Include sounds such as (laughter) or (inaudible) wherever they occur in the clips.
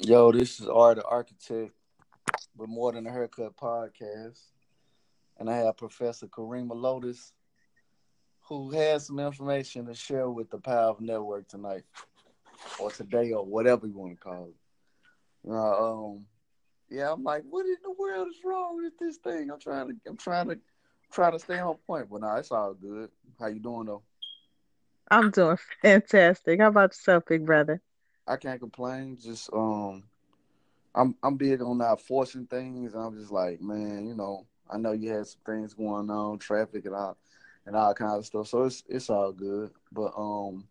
Yo, this is Art the Architect with More Than a Haircut podcast. And I have Professor Karima Lotus, who has some information to share with the Power of Network tonight, or today, or whatever you want to call it. Uh, um, yeah, I'm like, what in the world is wrong with this thing? I'm trying to, I'm trying to, try to stay on point, but nah, it's all good. How you doing though? I'm doing fantastic. How about yourself, big brother? I can't complain. Just um, I'm I'm big on not forcing things. I'm just like, man, you know, I know you had some things going on, traffic and all, and all kinds of stuff. So it's it's all good. But um,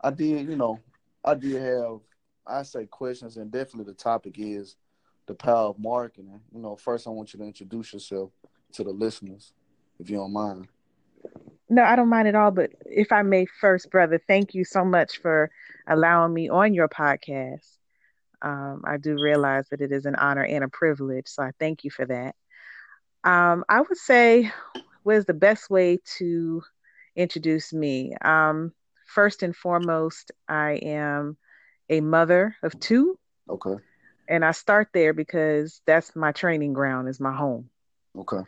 I did, you know, I did have, I say questions, and definitely the topic is the power of marketing. You know, first I want you to introduce yourself to the listeners, if you don't mind. No, I don't mind at all. But if I may first, brother, thank you so much for allowing me on your podcast. Um, I do realize that it is an honor and a privilege. So I thank you for that. Um, I would say, what is the best way to introduce me? Um, first and foremost, I am a mother of two. Okay. And I start there because that's my training ground, is my home. Okay.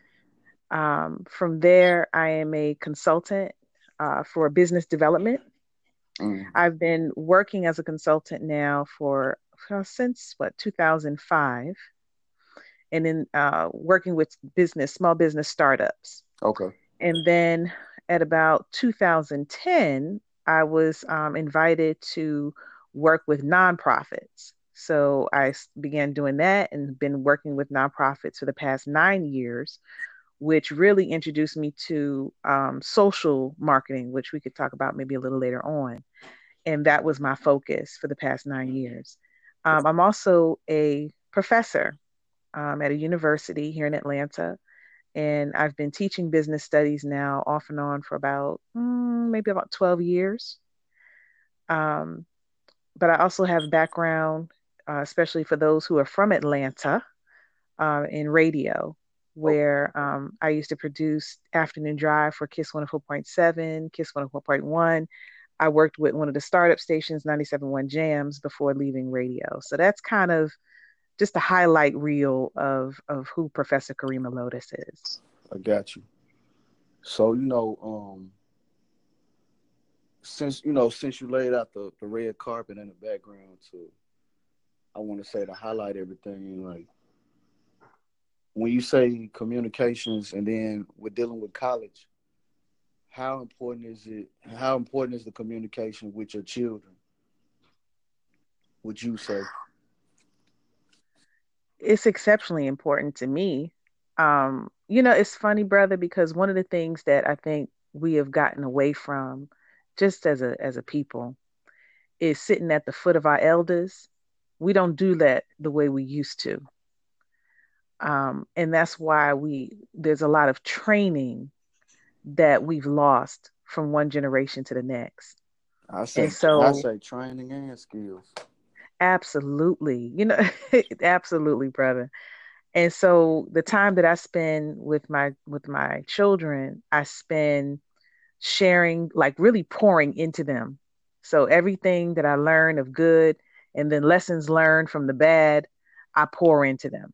Um, from there, I am a consultant uh, for business development. Mm. I've been working as a consultant now for uh, since what 2005, and then uh, working with business, small business startups. Okay. And then at about 2010, I was um, invited to work with nonprofits. So I began doing that and been working with nonprofits for the past nine years, which really introduced me to um, social marketing, which we could talk about maybe a little later on. And that was my focus for the past nine years. Um, I'm also a professor um, at a university here in Atlanta. And I've been teaching business studies now off and on for about mm, maybe about 12 years. Um, but I also have background, uh, especially for those who are from Atlanta, uh, in radio where um, I used to produce Afternoon Drive for Kiss 104.7, Kiss 104.1. I worked with one of the startup stations, 97.1 Jams, before leaving radio. So that's kind of just a highlight reel of, of who Professor Karima Lotus is. I got you. So, you know, um, since you know, since you laid out the, the red carpet in the background to I want to say to highlight everything, like when you say communications and then we're dealing with college, how important is it? How important is the communication with your children? Would you say? It's exceptionally important to me. Um, you know, it's funny, brother, because one of the things that I think we have gotten away from, just as a as a people, is sitting at the foot of our elders. We don't do that the way we used to um, and that's why we there's a lot of training that we've lost from one generation to the next. I say, so, I say training and skills. Absolutely, you know, (laughs) absolutely, brother. And so the time that I spend with my with my children, I spend sharing, like really pouring into them. So everything that I learn of good, and then lessons learned from the bad, I pour into them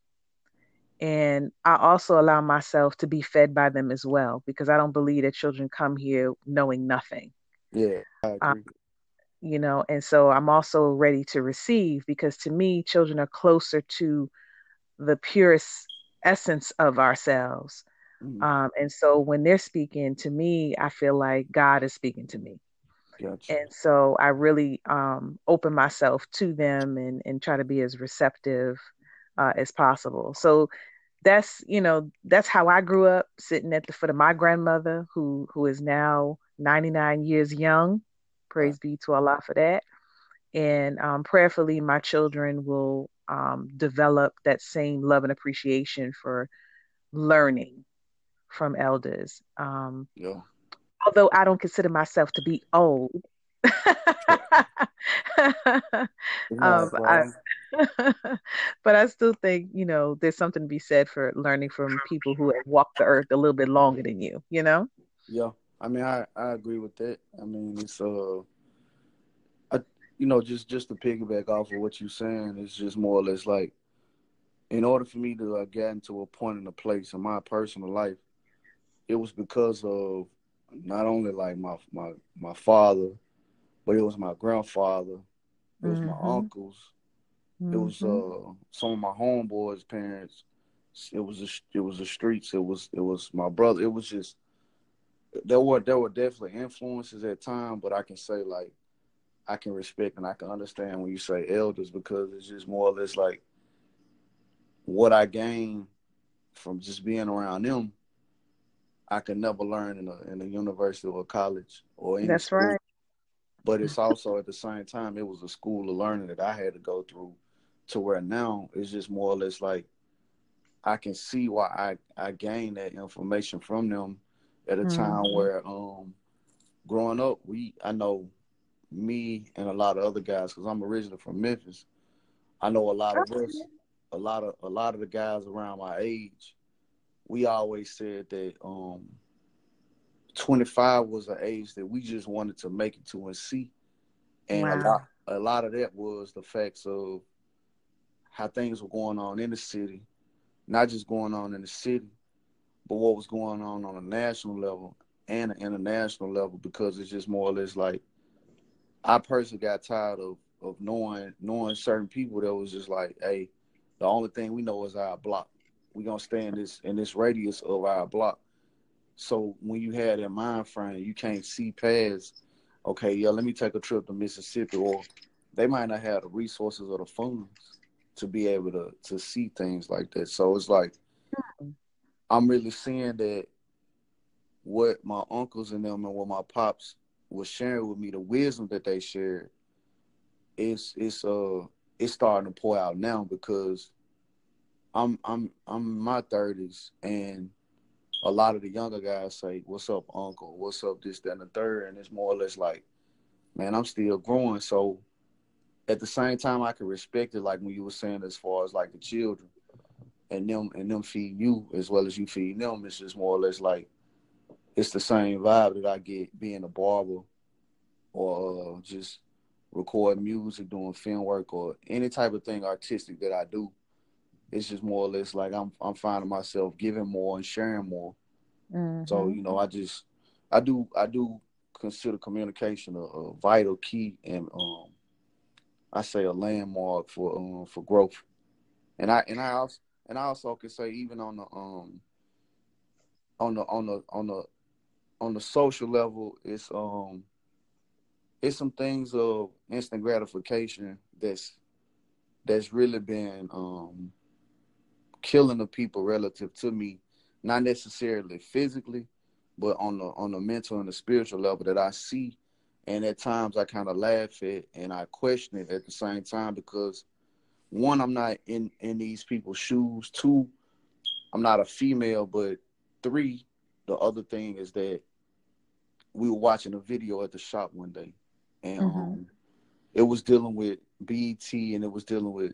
and I also allow myself to be fed by them as well because I don't believe that children come here knowing nothing. Yeah, um, you know, and so I'm also ready to receive because to me, children are closer to the purest essence of ourselves. Mm-hmm. Um, and so when they're speaking to me, I feel like God is speaking to me. Gotcha. And so I really um, open myself to them and, and try to be as receptive uh, as possible. So that's you know that's how I grew up sitting at the foot of my grandmother who who is now 99 years young. Praise be to Allah for that. And um, prayerfully my children will um, develop that same love and appreciation for learning from elders. Um, yeah. although I don't consider myself to be old. (laughs) Um, I, (laughs) but I still think, you know, there's something to be said for learning from people who have walked the earth a little bit longer than you, you know? Yeah. I mean, I, I agree with that. I mean, it's, uh, I, you know, just just to piggyback off of what you're saying, it's just more or less like, in order for me to uh, get into a point in a place in my personal life, it was because of not only like my my my father, but it was my grandfather, it was mm-hmm. my uncles, mm-hmm. it was mm-hmm. uh some of my homeboys' parents, it was a, it was the streets, it was it was my brother, it was just there were there were definitely influences at time, but I can say like I can respect and I can understand when you say elders because it's just more or less like what I gained from just being around them. I could never learn in a in a university or a college or any That's school. right. But it's also at the same time it was a school of learning that I had to go through to where now it's just more or less like I can see why I, I gained that information from them at a mm-hmm. time where um growing up we I know me and a lot of other guys because I'm originally from Memphis. I know a lot of us, a lot of a lot of the guys around my age. We always said that um, 25 was an age that we just wanted to make it to and see, and wow. a lot a lot of that was the facts of how things were going on in the city, not just going on in the city, but what was going on on a national level and an international level because it's just more or less like I personally got tired of of knowing knowing certain people that was just like, hey, the only thing we know is our block. We gonna stay in this in this radius of our block. So when you had that mind frame, you can't see past. Okay, yeah, let me take a trip to Mississippi, or they might not have the resources or the funds to be able to to see things like that. So it's like hmm. I'm really seeing that what my uncles and them and what my pops was sharing with me, the wisdom that they shared, it's it's uh it's starting to pour out now because I'm I'm I'm in my thirties and a lot of the younger guys say, What's up, uncle? What's up, this, that, and the third? And it's more or less like, man, I'm still growing. So at the same time I can respect it like when you were saying as far as like the children and them and them feed you as well as you feed them, it's just more or less like it's the same vibe that I get being a barber or uh, just recording music, doing film work, or any type of thing artistic that I do. It's just more or less like I'm I'm finding myself giving more and sharing more. Mm-hmm. So you know, I just I do I do consider communication a, a vital key and um I say a landmark for um for growth. And I and I also and I also can say even on the um on the on the on the on the social level, it's um, it's some things of instant gratification that's that's really been um killing the people relative to me, not necessarily physically, but on the on the mental and the spiritual level that I see. And at times I kind of laugh at it and I question it at the same time because one, I'm not in in these people's shoes. Two, I'm not a female, but three, the other thing is that we were watching a video at the shop one day, and mm-hmm. um, it was dealing with BET, and it was dealing with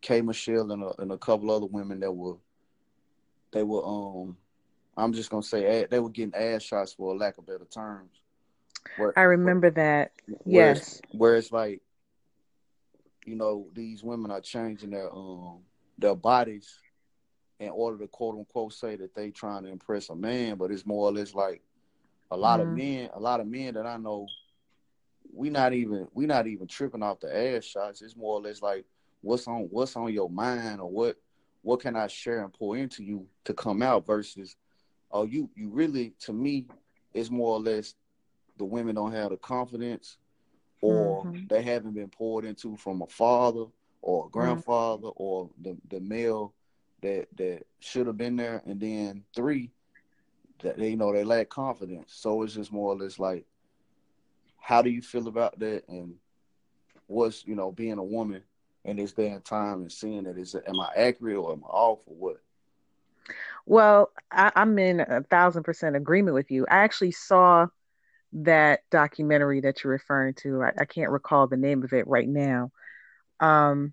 K Michelle and a, and a couple other women that were they were um I'm just gonna say they were getting ass shots for lack of better terms. Where, I remember that. Yes. Where it's like, you know, these women are changing their um their bodies in order to quote unquote say that they trying to impress a man, but it's more or less like a lot mm-hmm. of men, a lot of men that I know, we not even we not even tripping off the ass shots. It's more or less like what's on what's on your mind or what what can I share and pour into you to come out versus oh you you really to me it's more or less the women don't have the confidence or mm-hmm. they haven't been poured into from a father or a mm-hmm. grandfather mm-hmm. or the, the male that that should have been there and then three that they you know they lack confidence. So it's just more or less like, how do you feel about that, and what's you know being a woman in this day and time and seeing that is am I accurate or am I off or what? Well, I, I'm in a thousand percent agreement with you. I actually saw that documentary that you're referring to. I, I can't recall the name of it right now. Um,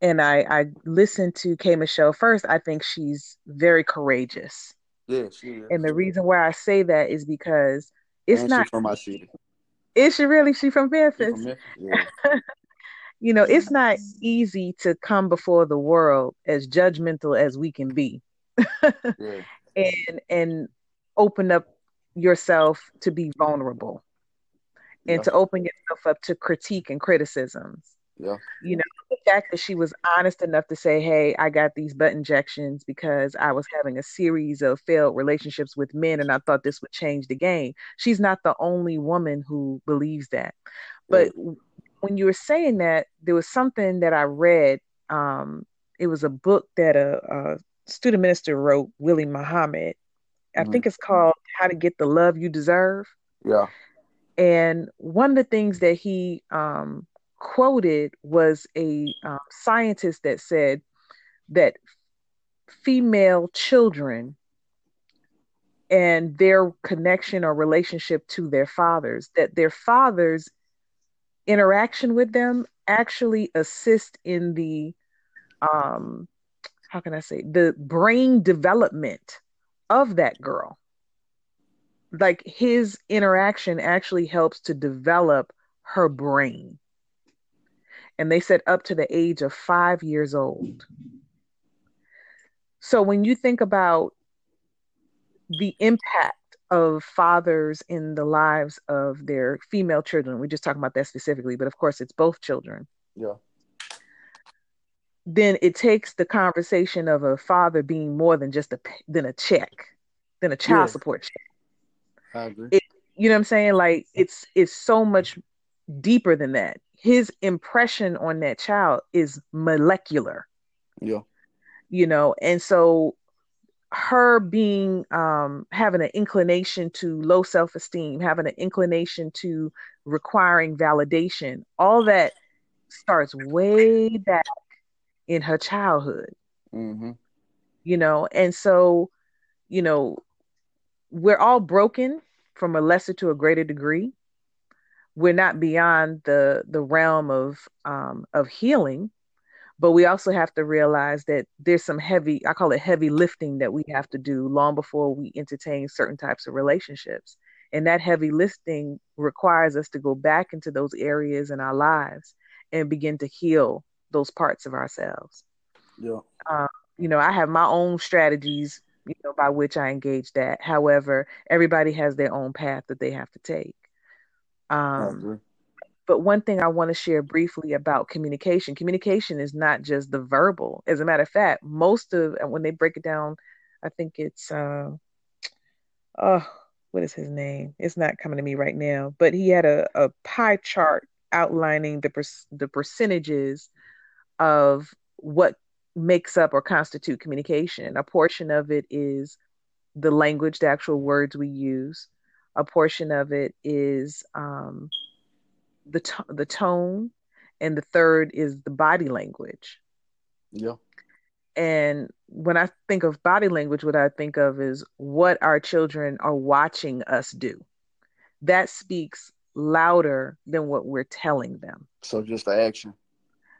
and I, I listened to K Michelle first. I think she's very courageous. Yeah, she is. And the reason why I say that is because it's and not from my city. Is she really? She from Memphis? She from Memphis? Yeah. (laughs) you know, it's not easy to come before the world as judgmental as we can be. (laughs) yeah. And and open up yourself to be vulnerable and Yeah. to open yourself up to critique and criticisms. Yeah. You know, the fact that she was honest enough to say, Hey, I got these butt injections because I was having a series of failed relationships with men and I thought this would change the game. She's not the only woman who believes that. But when you were saying that, there was something that I read. Um, it was a book that a, a student minister wrote, Willie Muhammad. I Mhm. think it's called How to Get the Love You Deserve. Yeah. And one of the things that he um, quoted was a um, scientist that said that female children and their connection or relationship to their fathers, that their fathers' interaction with them actually assist in the, um, how can I say, the brain development of that girl like his interaction actually helps to develop her brain. And they said up to the age of five years old. So when you think about the impact of fathers in the lives of their female children, we're just talking about that specifically, but of course it's both children. Yeah. Then it takes the conversation of a father being more than just a than a check, than a child Yeah. support check. I agree. It- you know what I'm saying? Like it's it's so much deeper than that. His impression on that child is molecular, yeah. you know, and so her being um having an inclination to low self-esteem, having an inclination to requiring validation, all that starts way back in her childhood Mm-hmm. you know? And so you know we're all broken from a lesser to a greater degree. We're not beyond the the realm of um of healing but we also have to realize that there's some heavy i call it heavy lifting that we have to do long before we entertain certain types of relationships. And that heavy lifting requires us to go back into those areas in our lives and begin to heal those parts of ourselves Yeah. you know, I have my own strategies, you know, by which I engage that. However, everybody has their own path that they have to take. Um, but one thing I want to share briefly about communication communication is not just the verbal. As a matter of fact, most of when they break it down, I think it's, uh, oh, what is his name? It's not coming to me right now, but he had a, a pie chart outlining the, per- the percentages of what makes up or constitute communication. A portion of it is the language, the actual words we use. A portion of it is um, the to- the tone, and the third is the body language. Yeah. And when I think of body language, what I think of is what our children are watching us do. That speaks louder than what we're telling them. So just the action.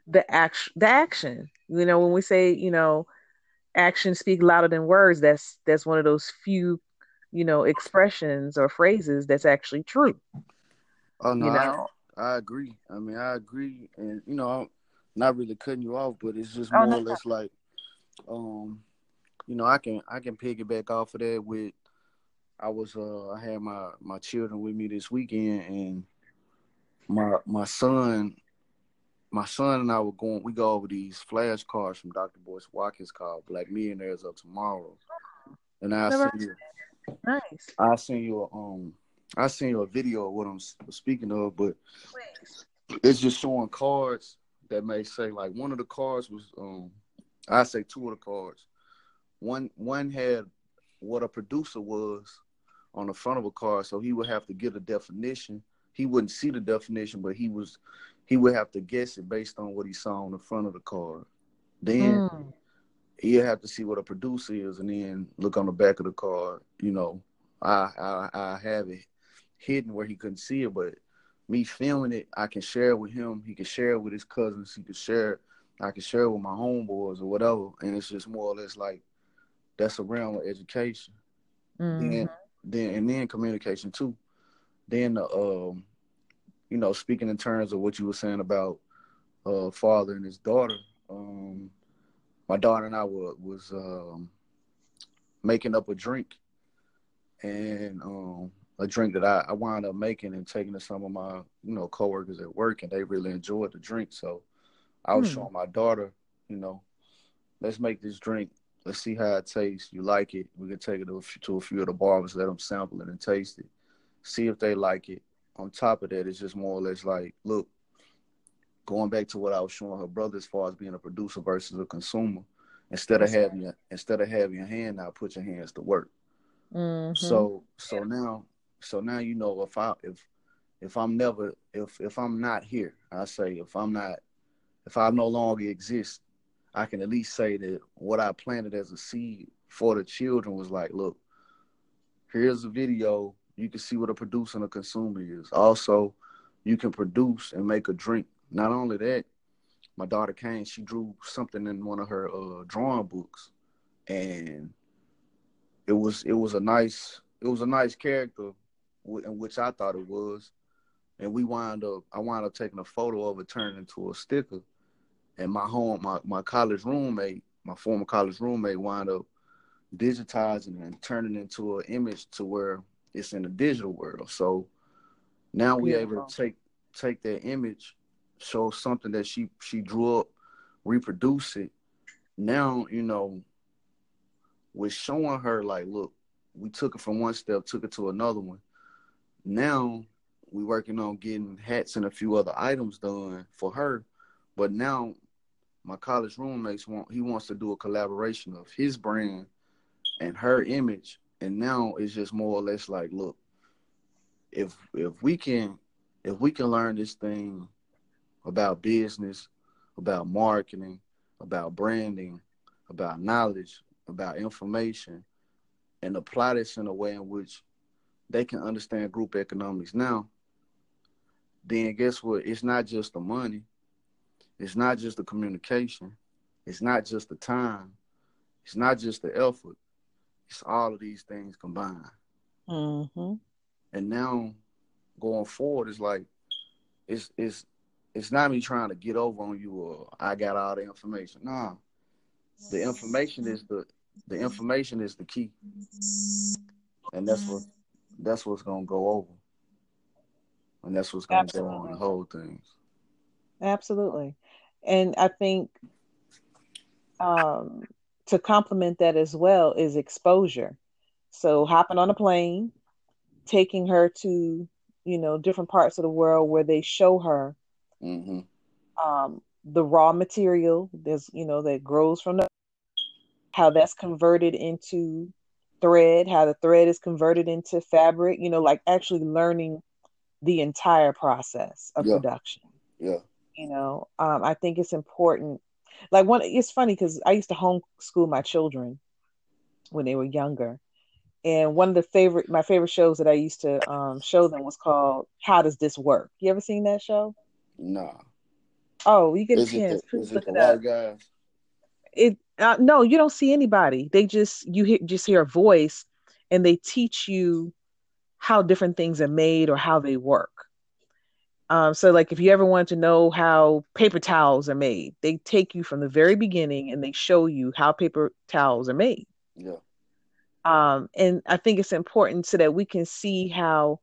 The action the action you know when we say you know actions speak louder than words that's that's one of those few you know expressions or phrases that's actually true Oh no, you I- know I, agree. I mean, I agree, and you know, I'm not really cutting you off, but it's just Oh, more no. or less like, um, you know, I can I can piggyback off of that with. I was uh I had my my children with me this weekend, and my my son, my son and I were going. We go over these flashcards from Dr. Boyce Watkins called "Black Millionaires of Tomorrow," and I send you nice I send you a um I send you a video of what I'm speaking of, but it's just showing cards that may say like one of the cards was um I say two of the cards. One one had what a producer was on the front of a card, so he would have to get a definition. He wouldn't see the definition, but he was he would have to guess it based on what he saw on the front of the card. Then Mm, he'll have to see what a producer is and then look on the back of the card. You know, I I, I have it hidden where he couldn't see it, but me filming it, I can share it with him. He can share it with his cousins. He can share it. I can share it with my homeboys or whatever. And it's just more or less like that's a realm of education. mhm. Then then and then communication too. Then the um you know, speaking in terms of what you were saying about uh, father and his daughter, um, my daughter and I were, was um, making up a drink, and um, a drink that I, I wound up making and taking to some of my you know coworkers at work, and they really enjoyed the drink. So I was hmm. showing my daughter, you know, let's make this drink. Let's see how it tastes. You like it? We can take it to a, few, to a few of the barbers, let them sample it and taste it, see if they like it. On top of that, it's just more or less like, look, going back to what I was showing her brother as far as being a producer versus a consumer. Instead of having your, instead of having your hand now, put your hands to work. Mm-hmm. So so now so now you know if I if if I'm never if if I'm not here, I say if I'm not if I no longer exist, I can at least say that what I planted as a seed for the children was like, look, here's a video. You can see what a producer and a consumer is. Also, you can produce and make a drink. Not only that, my daughter Kane, she drew something in one of her uh, drawing books, and it was it was a nice it was a nice character, in which I thought it was, and we wound up I wound up taking a photo of it, turning into a sticker, and my home, my, my college roommate, my former college roommate, wound up digitizing and turning into an image to where it's in the digital world. So now we're able to take take that image, show something that she she drew up, reproduce it. Now you know, we're showing her like, look, we took it from one step, took it to another one. Now we working on getting hats and a few other items done for her. But now my college roommates want he wants to do a collaboration of his brand and her image and now it's just more or less like look if if we can if we can learn this thing about business about marketing about branding about knowledge about information and apply this in a way in which they can understand group economics now then guess what it's not just the money it's not just the communication. It's not just the time. It's not just the effort. It's all of these things combined. Mm-hmm. And now, going forward, it's like it's it's it's not me trying to get over on you or I got all the information. Nah, the information is the the information is the key, and that's what that's what's gonna go over, and that's what's gonna Absolutely. go on the whole things. Absolutely. And I think um, to complement that as well is exposure. So hopping on a plane, taking her to, you know, different parts of the world where they show her mm-hmm. um, the raw material there's, you know, that grows from the how that's converted into thread, how the thread is converted into fabric, you know, like actually learning the entire process of yeah. production. Yeah you know um, i think it's important like one it's funny because i used to homeschool my children when they were younger. And one of the favorite my favorite shows that i used to um, show them was called how does this work? You ever seen that show? No. Oh you get is a chance. it the, is it the white guys? It uh, no you don't see anybody. They just you hear, just hear a voice and they teach you how different things are made or how they work um, so, like, if you ever want to know how paper towels are made, they take you from the very beginning and they show you how paper towels are made. Yeah. Um, and I think it's important so that we can see how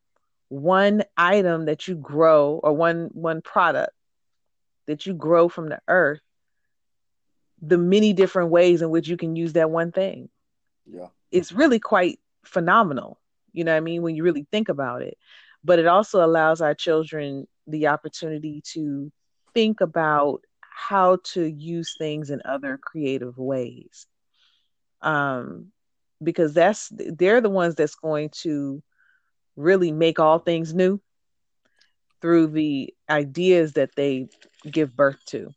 one item that you grow or one one product that you grow from the earth, the many different ways in which you can use that one thing. Yeah. It's really quite phenomenal. You know what I mean? When you really think about it. But it also allows our children the opportunity to think about how to use things in other creative ways. Um, because that's they're the ones that's going to really make all things new through the ideas that they give birth to.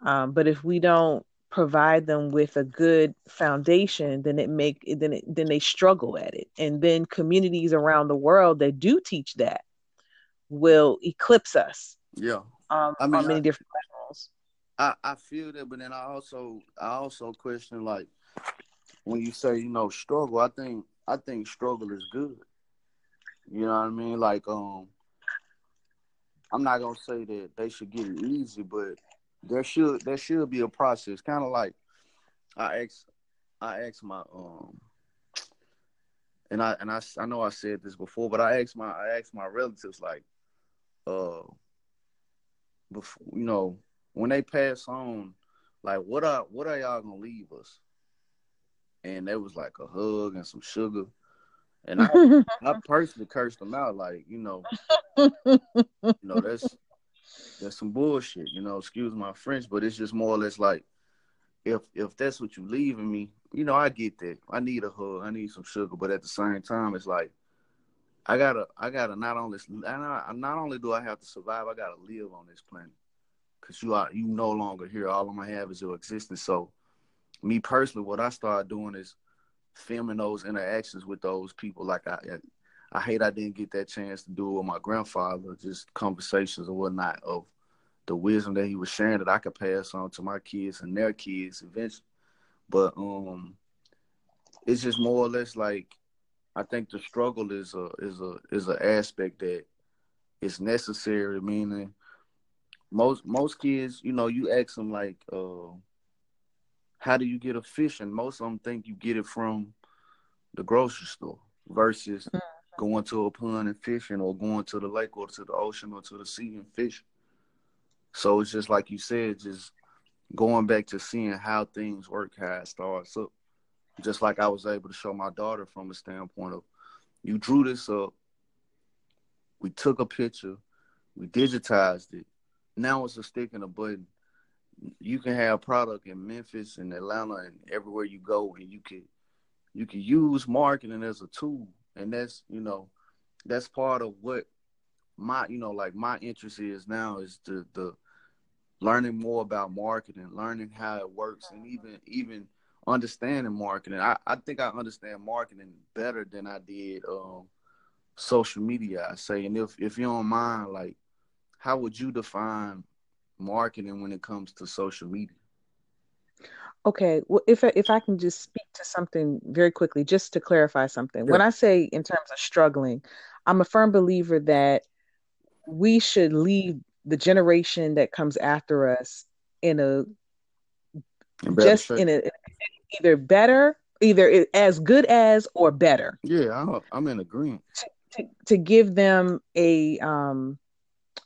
Um, but if we don't provide them with a good foundation, then it make then it, then they struggle at it. And then communities around the world that do teach that will eclipse us. Yeah. Um, I mean, on many I, different levels. I, I feel that, but then I also I also question like when you say you know struggle. I think I think struggle is good. You know what I mean? Like um, I'm not gonna say that they should get it easy, but there should there should be a process. Kind of like I asked I asked my um and I and I I know I said this before, but I asked my I asked my relatives like, uh, before you know when they pass on, like what are what are y'all gonna leave us? And it was like a hug and some sugar. And I, I (laughs) personally cursed them out, like you know, you know that's that's some bullshit. You know, excuse my French, but it's just more or less like if if that's what you leaving me, you know, I get that. I need a hug, I need some sugar, but at the same time, it's like I gotta I gotta not only not, only do I have to survive, I gotta live on this planet. Cause you are you no longer here. All I'm gonna have is your existence. So, me personally, what I started doing is filming those interactions with those people. Like I, I hate I didn't get that chance to do it with my grandfather, just conversations and whatnot of the wisdom that he was sharing that I could pass on to my kids and their kids eventually. But um, it's just more or less like I think the struggle is a is a is an aspect that is necessary. Meaning, most most kids, you know, you ask them like, uh, how do you get a fish? And most of them think you get it from the grocery store versus mm-hmm. going to a pond and fishing or going to the lake or to the ocean or to the sea and fish. So it's just like you said, just going back to seeing how things work, how it starts up. Just like I was able to show my daughter from a standpoint of you drew this up, we took a picture, we digitized it. Now it's a stick and a button. You can have product in Memphis and Atlanta and everywhere you go, and you can you can use marketing as a tool, and that's you know that's part of what my you know like my interest is now is the the learning more about marketing, learning how it works, and even even understanding marketing. I, I think I understand marketing better than I did um, social media. I say, and if if you don't mind, like, how would you define marketing when it comes to social media? Okay, well, if I, if I can just speak to something very quickly, just to clarify something. When I say in terms of struggling, I'm a firm believer that we should leave the generation that comes after us in a in just in a either better, either as good as or better. Yeah, I'm, I'm in agreement. To, to, to give them a um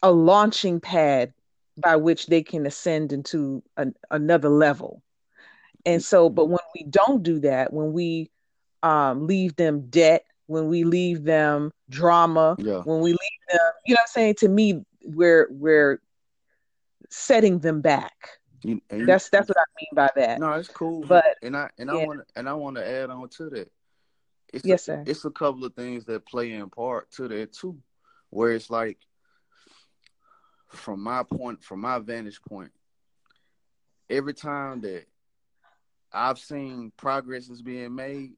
a launching pad by which they can ascend into an, another level. And so, but when we don't do that, when we um, leave them debt, when we leave them drama, yeah. when we leave them, you know, I'm saying to me, we're we're setting them back. You, that's that's what I mean by that. No, it's cool. But and I and yeah. I want and I want to add on to that. It's yes, a, sir. It's a couple of things that play in part to that too, where it's like from my point, from my vantage point, every time that I've seen progress is being made,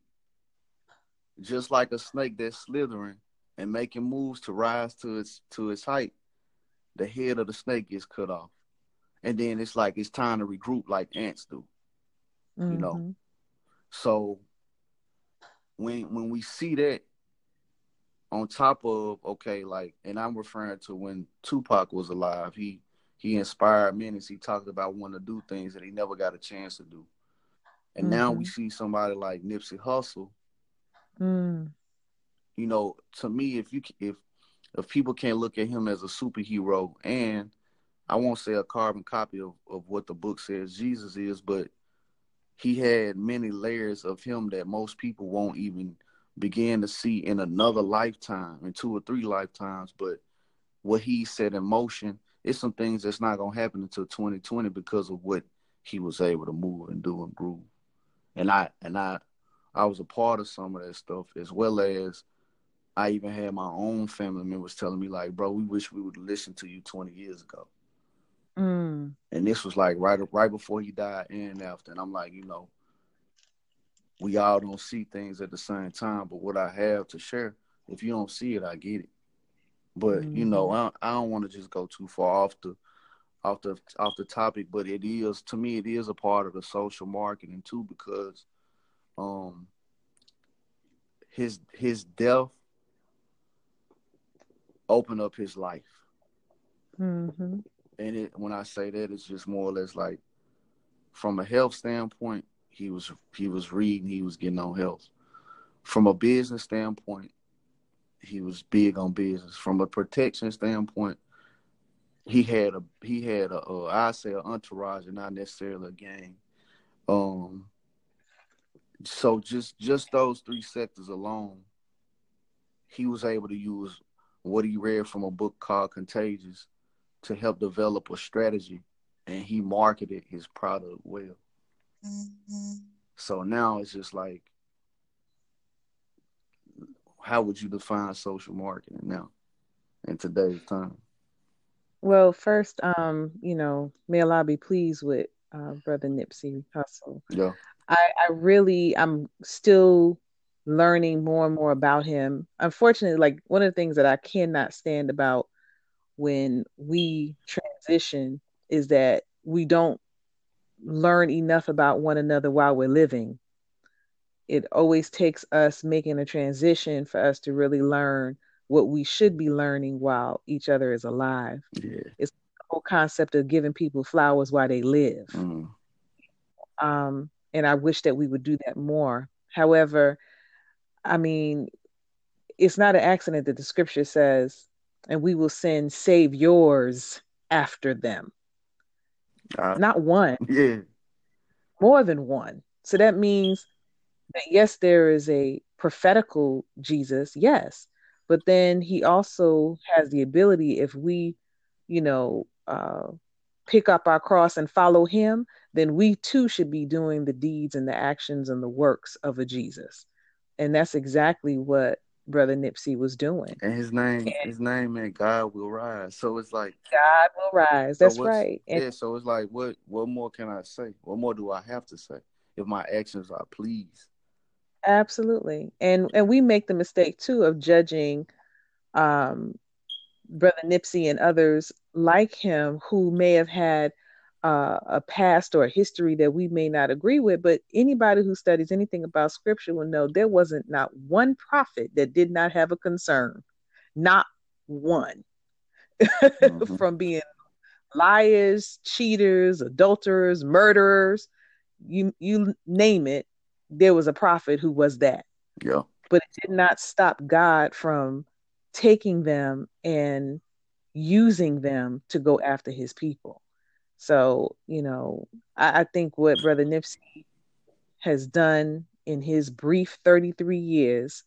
just like a snake that's slithering and making moves to rise to its to its height, the head of the snake gets cut off. And then it's like it's time to regroup like ants do. Mm-hmm. You know. Mm-hmm. So when when we see that on top of okay, like, and I'm referring to when Tupac was alive, he he inspired many. He talked about wanting to do things that he never got a chance to do, and mm-hmm. now we mm-hmm. see somebody like Nipsey Hussle. Mm. You know, to me, if you if if people can't look at him as a superhero, and I won't say a carbon copy of, of what the book says Jesus is, but he had many layers of him that most people won't even begin to see in another lifetime, in two or three lifetimes. But what he set in motion, it's some things that's not gonna happen until 2020 because of what he was able to move and do and groove. And I and I I was a part of some of that stuff as well as I even had my own family members telling me like, bro, we wish we would listen to you 20 years ago. Mm. And this was like right right before he died and after. And I'm like, you know, we all don't see things at the same time. But what I have to share, if you don't see it, I get it. But mm-hmm. you know, mm-hmm. I, I don't want to just go too far off the off the off the topic. But it is to me, it is a part of the social marketing too, because um his his death opened up his life. Mm-hmm. And it, when I say that, it's just more or less like, from a health standpoint, he was he was reading, he was getting on health. From a business standpoint, he was big on business. From a protection standpoint, he had a he had a, a I say an entourage and not necessarily a gang. Um, so just just those three sectors alone, he was able to use what he read from a book called Contagious to help develop a strategy, and he marketed his product well. Mm-hmm. So now it's just like, how would you define social marketing now in today's time? Well, first, um, you know, may Allah be pleased with uh, brother Nipsey Hussle. Yeah. I, I really, I'm still learning more and more about him. Unfortunately, like one of the things that I cannot stand about when we transition is that we don't learn enough about one another while we're living. It always takes us making a transition for us to really learn what we should be learning while each other is alive. Yeah. It's the whole concept of giving people flowers while they live. Mm. Um, and I wish that we would do that more. However, I mean, it's not an accident that the scripture says, and we will send save yours after them. Uh, not one. Yeah. More than one. So that means that yes, there is a prophetical Jesus, yes, but then he also has the ability, if we, you know, uh, pick up our cross and follow him, then we too should be doing the deeds and the actions and the works of a Jesus. And that's exactly what brother Nipsey was doing. And his name, and his name meant God will rise. So it's like God will rise. That's so right. And, yeah. So it's like, what, what more can I say? What more do I have to say if my actions are pleased? Absolutely. And and we make the mistake too of judging um brother Nipsey and others like him who may have had uh, a past or a history that we may not agree with, but anybody who studies anything about scripture will know there wasn't not one prophet that did not have a concern, not one, (laughs) mm-hmm. from being liars, cheaters, adulterers, murderers, you you name it, there was a prophet who was that. Yeah. But it did not stop God from taking them and using them to go after his people. So, you know, I, I think what Brother Nipsey has done in his brief 33 years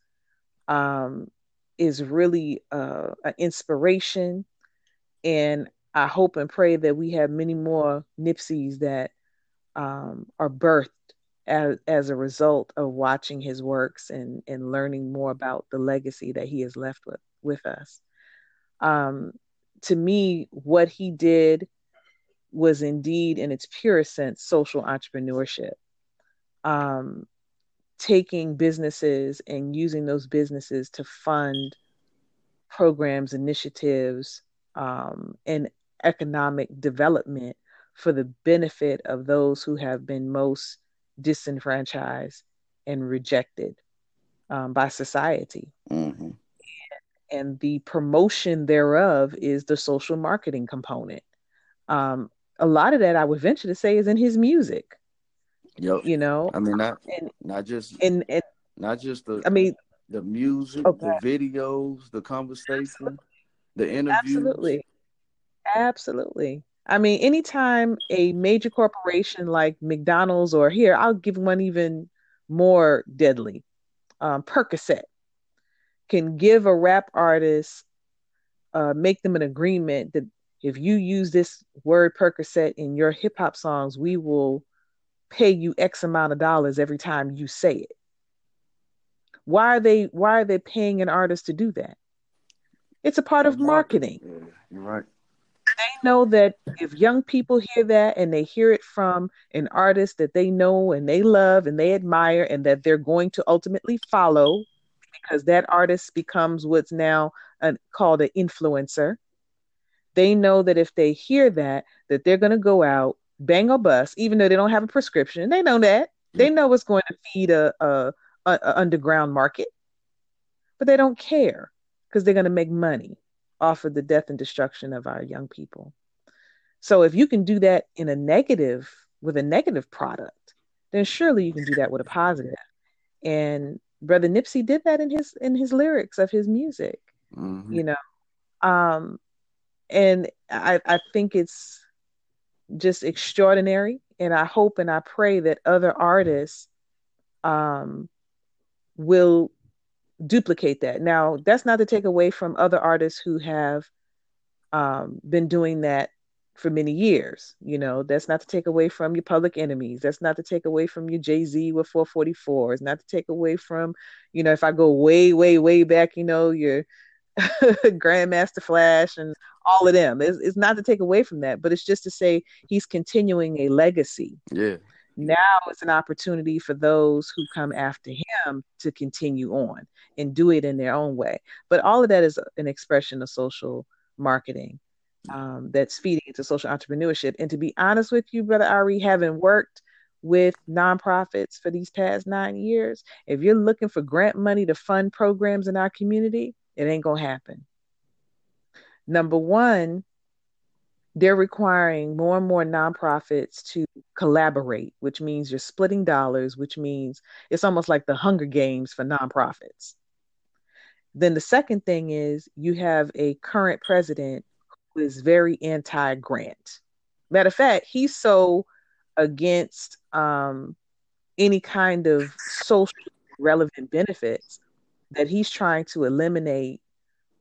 um, is really uh, an inspiration. And I hope and pray that we have many more Nipseys that um, are birthed as, as a result of watching his works and, and learning more about the legacy that he has left with, with us. Um, to me, what he did was indeed, in its purest sense, social entrepreneurship. Um, taking businesses and using those businesses to fund programs, initiatives, um, and economic development for the benefit of those who have been most disenfranchised and rejected um, by society. Mm-hmm. And the promotion thereof is the social marketing component. Um, a lot of that, I would venture to say, is in his music. Yep. You know, I mean, not and, not just and, and not just the. I mean, the music, okay. the videos, the conversation, Absolutely. the interviews. Absolutely. Absolutely. I mean, anytime a major corporation like McDonald's or here, I'll give one even more deadly, um, Percocet, can give a rap artist, uh, make them an agreement that if you use this word Percocet in your hip hop songs, we will pay you X amount of dollars every time you say it. Why are they why are they paying an artist to do that? It's a part of marketing. Yeah, you're right they know that if young people hear that and they hear it from an artist that they know and they love and they admire and that they're going to ultimately follow because that artist becomes what's now a, called an influencer they know that if they hear that that they're going to go out bang a bus, even though they don't have a prescription they know that they know it's going to feed a, a, a underground market but they don't care because they're going to make money off of the death and destruction of our young people. So if you can do that in a negative with a negative product, then surely you can do that with a positive. And brother Nipsey did that in his in his lyrics of his music. Mm-hmm. You know. Um and I I think it's just extraordinary and I hope and I pray that other artists um will duplicate that. Now, that's not to take away from other artists who have um, been doing that for many years. You know, that's not to take away from your public enemies. That's not to take away from your Jay Z with 444. It's not to take away from, you know, if I go way, way, way back, you know, your (laughs) Grandmaster Flash and all of them. It's, it's not to take away from that, but it's just to say he's continuing a legacy. Yeah. Now it's an opportunity for those who come after him to continue on and do it in their own way. But all of that is an expression of social marketing um, that's feeding into social entrepreneurship. And to be honest with you, Brother Ari, having worked with nonprofits for these past nine years, if you're looking for grant money to fund programs in our community, it ain't going to happen. Number one, they're requiring more and more nonprofits to collaborate, which means you're splitting dollars, which means it's almost like the Hunger Games for nonprofits. Then the second thing is you have a current president who is very anti grant. Matter of fact, he's so against um, any kind of social relevant benefits that he's trying to eliminate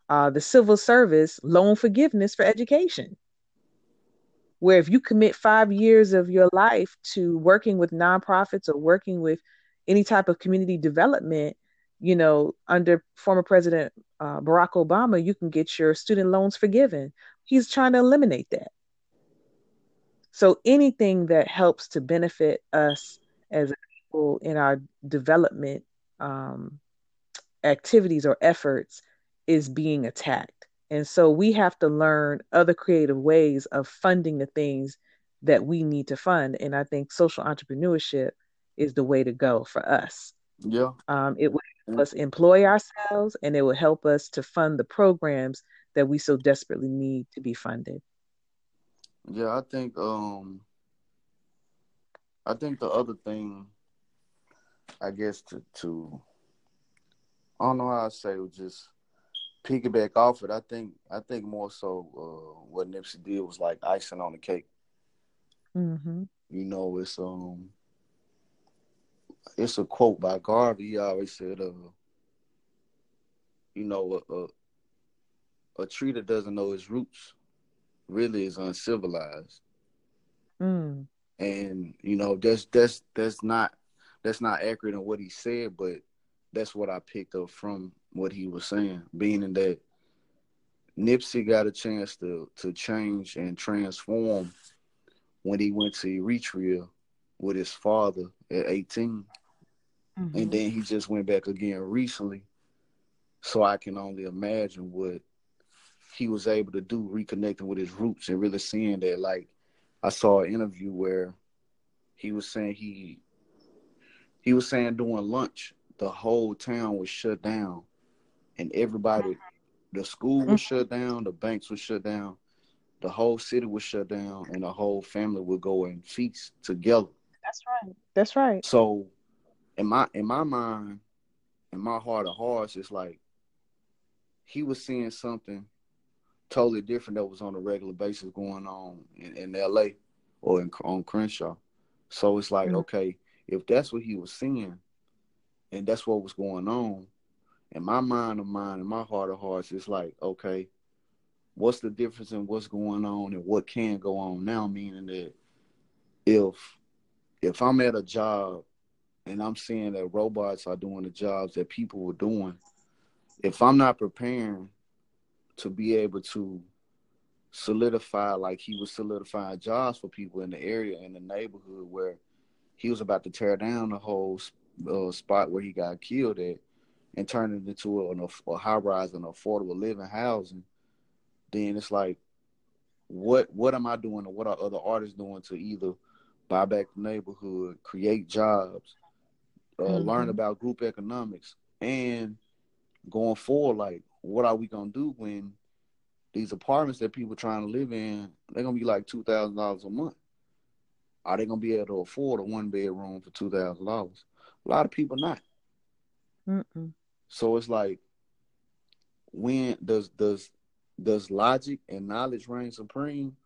uh, the civil service loan forgiveness for education. Where if you commit five years of your life to working with nonprofits or working with any type of community development, you know, under former President uh, Barack Obama, you can get your student loans forgiven. He's trying to eliminate that. So anything that helps to benefit us as people in our development um, activities or efforts is being attacked. And so we have to learn other creative ways of funding the things that we need to fund. And I think social entrepreneurship is the way to go for us. Yeah. Um, it will help us employ ourselves and it will help us to fund the programs that we so desperately need to be funded. Yeah, I think um I think the other thing I guess to to I don't know how I say it just piggyback off it. I think I think more so uh, what Nipsey did was like icing on the cake. Mm-hmm. You know, it's um it's a quote by Garvey. He always said, uh, you know, a, a, a tree that doesn't know its roots really is uncivilized. Mm. And you know, that's that's that's not that's not accurate in what he said, but that's what I picked up from what he was saying, being in that Nipsey got a chance to to change and transform when he went to Eritrea with his father at 18. Mm-hmm. And then he just went back again recently. So I can only imagine what he was able to do, reconnecting with his roots and really seeing that. Like, I saw an interview where he was saying he he was saying during lunch the whole town was shut down, and everybody, the school was mm-hmm. shut down, the banks were shut down, the whole city was shut down, and the whole family would go and feast together. That's right. That's right. So, in my in my mind, in my heart of hearts, it's like he was seeing something totally different that was on a regular basis going on in, in L.A. or in, on Crenshaw. So it's like, mm-hmm. okay, if that's what he was seeing, and that's what was going on, in my mind of mind, in my heart of hearts, it's like, okay, what's the difference in what's going on and what can go on now? Meaning that if if I'm at a job and I'm seeing that robots are doing the jobs that people were doing, if I'm not preparing to be able to solidify like he was solidifying jobs for people in the area in the neighborhood where he was about to tear down the whole uh, spot where he got killed at and turn it into a, a high rise and affordable living housing, then it's like, what what am I doing or what are other artists doing to either buy back the neighborhood, create jobs, uh, mm-hmm. learn about group economics, and going forward, like what are we gonna do when these apartments that people trying to live in, they're gonna be like two thousand dollars a month. Are they gonna be able to afford a one bedroom for two thousand dollars? A lot of people not. Mm-mm. So it's like, when does does does logic and knowledge reign supreme,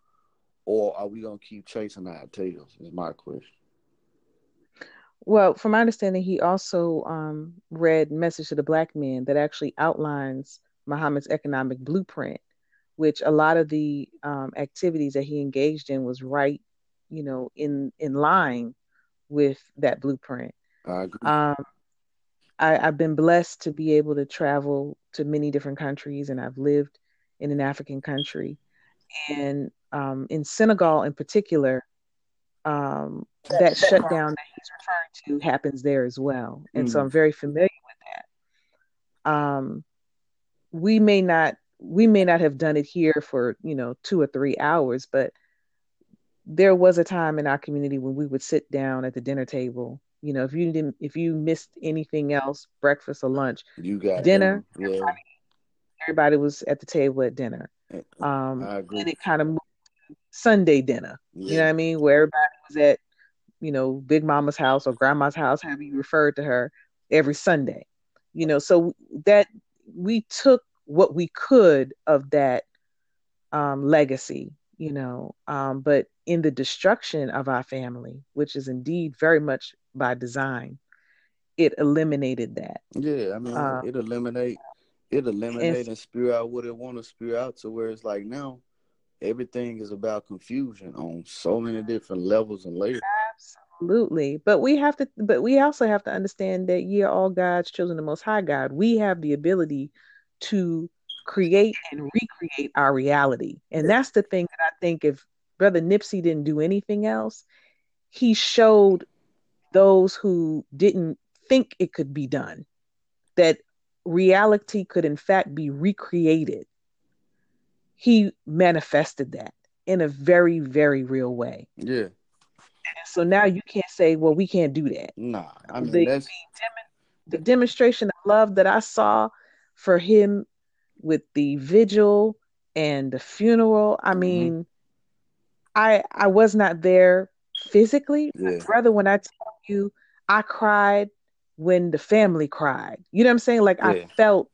or are we gonna keep chasing our tails? Is my question. Well, from my understanding, he also um, read Message to the Black Man that actually outlines Muhammad's economic blueprint, which a lot of the um, activities that he engaged in was right, you know, in in line with that blueprint. I agree. Um, I, have been blessed to be able to travel to many different countries, and I've lived in an African country. And um, in Senegal, in particular, um, that shutdown that he's referring to happens there as well. And mm. so I'm very familiar with that. Um, we may not we may not have done it here for you know two or three hours, but there was a time in our community when we would sit down at the dinner table you know, if you didn't, if you missed anything else, breakfast or lunch, you got dinner. Yeah. Everybody, everybody, was at the table at dinner. Eh, um, I agree. And it kind of moved Sunday dinner. Yeah. You know what I mean? Where everybody was at, you know, Big Mama's house or Grandma's house, however you referred to her, every Sunday. You know, so that we took what we could of that um, legacy you know um, but in the destruction of our family which is indeed very much by design it eliminated that. Yeah i mean um, it eliminate it eliminate and, and spew out what it want to spew out to where it's like now everything is about confusion on so many different levels and layers absolutely. But we have to but we also have to understand that you're all god's children the most high god we have the ability to create and recreate our reality. And that's the thing that I think if Brother Nipsey didn't do anything else, he showed those who didn't think it could be done that reality could, in fact, be recreated. He manifested that in a very, very real way. Yeah. So now you can't say, well, we can't do that. Nah, I mean, the, that's... the demonstration of love that I saw for him with the vigil and the funeral. I mm-hmm. mean, I I was not there physically, yeah. brother. When I tell you, I cried when the family cried. You know what I'm saying? Like yeah. I felt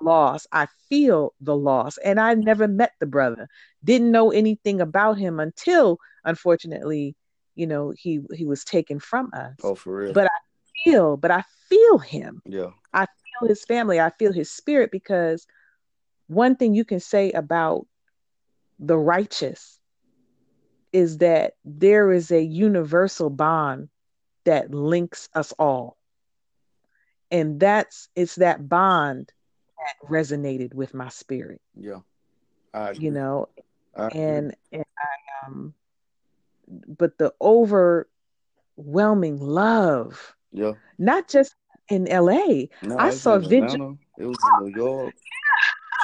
loss. I feel the loss, and I never met the brother. Didn't know anything about him until, unfortunately, you know, he he was taken from us. Oh, for real. But I feel, but I feel him. Yeah. I feel his family. I feel his spirit because one thing you can say about the righteous is that there is a universal bond that links us all. And that's it's that bond that resonated with my spirit. Yeah. you know, and and I um but the overwhelming love. Yeah. Not just in LA. No, I saw Vigil. It was in New York.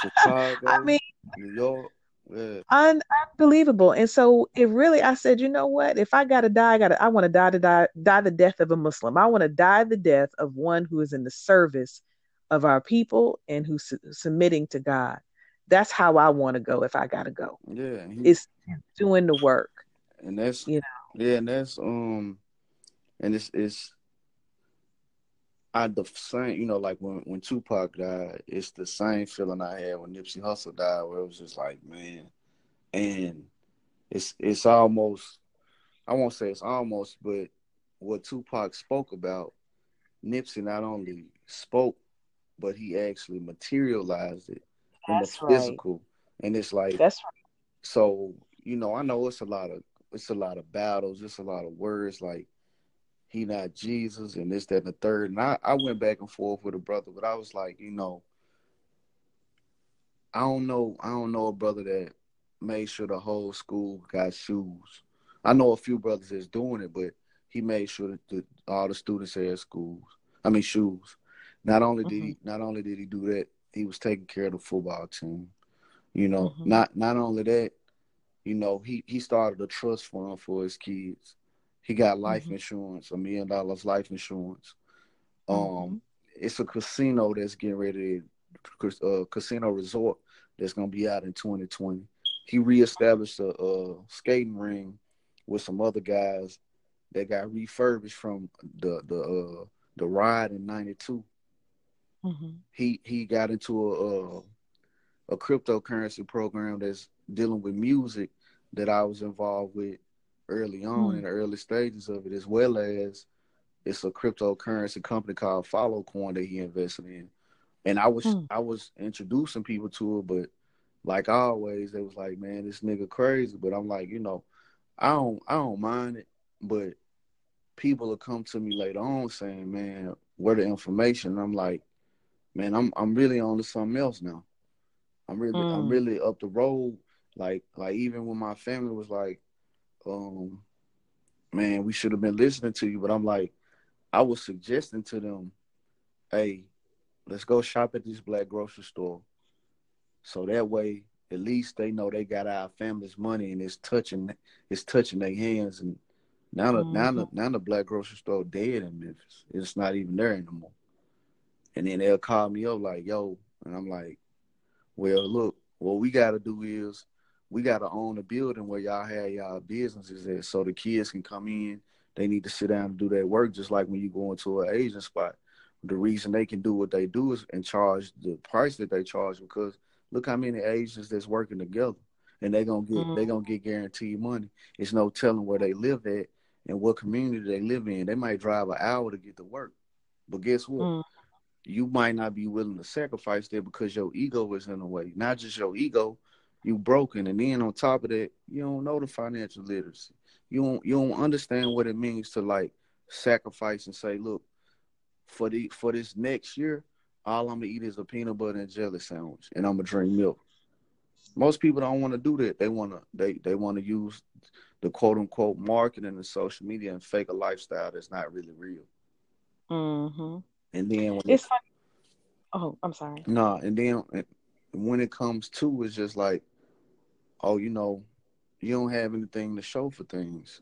Chicago, I mean, New York. Yeah. Un- unbelievable. And so it really, I said, you know what? If I gotta die, I gotta. I want to die to die, die the death of a Muslim. I want to die the death of one who is in the service of our people and who's su- submitting to God. That's how I want to go. If I gotta go, yeah, he, it's doing the work. And that's you know, yeah, and that's um, and it's it's I the same, you know, like when when Tupac died, it's the same feeling I had when Nipsey Hussle died, where it was just like, man, and it's it's almost, I won't say it's almost, but what Tupac spoke about, Nipsey not only spoke, but he actually materialized it That's in the physical, right. and it's like, That's right. So you know, I know it's a lot of it's a lot of battles, it's a lot of words, like he not Jesus and this, that, and the third. And I, I went back and forth with a brother, but I was like, you know, I don't know, I don't know a brother that made sure the whole school got shoes. I know a few brothers that's doing it, but he made sure that the, all the students had schools. I mean shoes. Not only did mm-hmm. he not only did he do that, he was taking care of the football team. You know, mm-hmm. not not only that, you know, he he started a trust fund for his kids. He got life mm-hmm. insurance, a million dollars life insurance. Um, mm-hmm. it's a casino that's getting ready, to, uh, casino resort that's gonna be out in 2020. He reestablished a, a skating ring with some other guys that got refurbished from the the uh, the ride in '92. Mm-hmm. He he got into a, a a cryptocurrency program that's dealing with music that I was involved with early on mm-hmm. in the early stages of it, as well as it's a cryptocurrency company called Follow Coin that he invested in. And I was mm. I was introducing people to it, but like always, they was like, "Man, this nigga crazy." But I'm like, you know, I don't I don't mind it, but people will come to me later on saying, "Man, where the information?" And I'm like, "Man, I'm I'm really on to something else now. I'm really mm. I'm really up the road. Like like even when my family was like, um, man, we should have been listening to you, but I'm like, I was suggesting to them, hey, let's go shop at this black grocery store. So that way, at least they know they got our family's money and it's touching it's touching their hands. And now the mm-hmm. now the now the black grocery store dead in Memphis. It's not even there anymore. And then they'll call me up like, yo, and I'm like, well, look, what we gotta do is we gotta own a building where y'all have y'all businesses at so the kids can come in. They need to sit down and do their work just like when you go into an Asian spot the reason they can do what they do is and charge the price that they charge because look how many Asians that's working together and they gonna get mm-hmm. they gonna get guaranteed money. It's no telling where they live at and what community they live in. They might drive an hour to get to work, but guess what? Mm-hmm. You might not be willing to sacrifice that because your ego is in the way. Not just your ego, you broken, and then on top of that, you don't know the financial literacy. You don't you don't understand what it means to like sacrifice and say, look, for the for this next year, all I'm gonna eat is a peanut butter and jelly sandwich, and I'm gonna drink milk. Most people don't want to do that. They wanna they they want to use the quote unquote marketing and social media and fake a lifestyle that's not really real. Mm-hmm. And then when it's it, like, oh, I'm sorry. Nah, and then when it comes to, it's just like, oh, you know, you don't have anything to show for things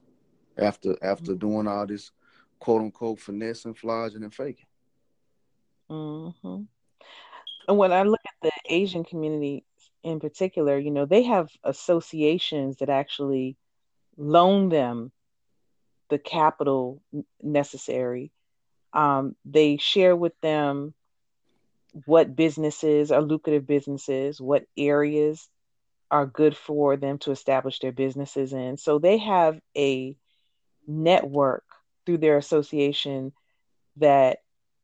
after after mm-hmm. doing all this quote unquote finessing, flogging, and faking. Mm-hmm. And when I look at the Asian community in particular, you know, they have associations that actually loan them the capital necessary. Um, they share with them what businesses are lucrative businesses, what areas are good for them to establish their businesses in. So they have a network through their association that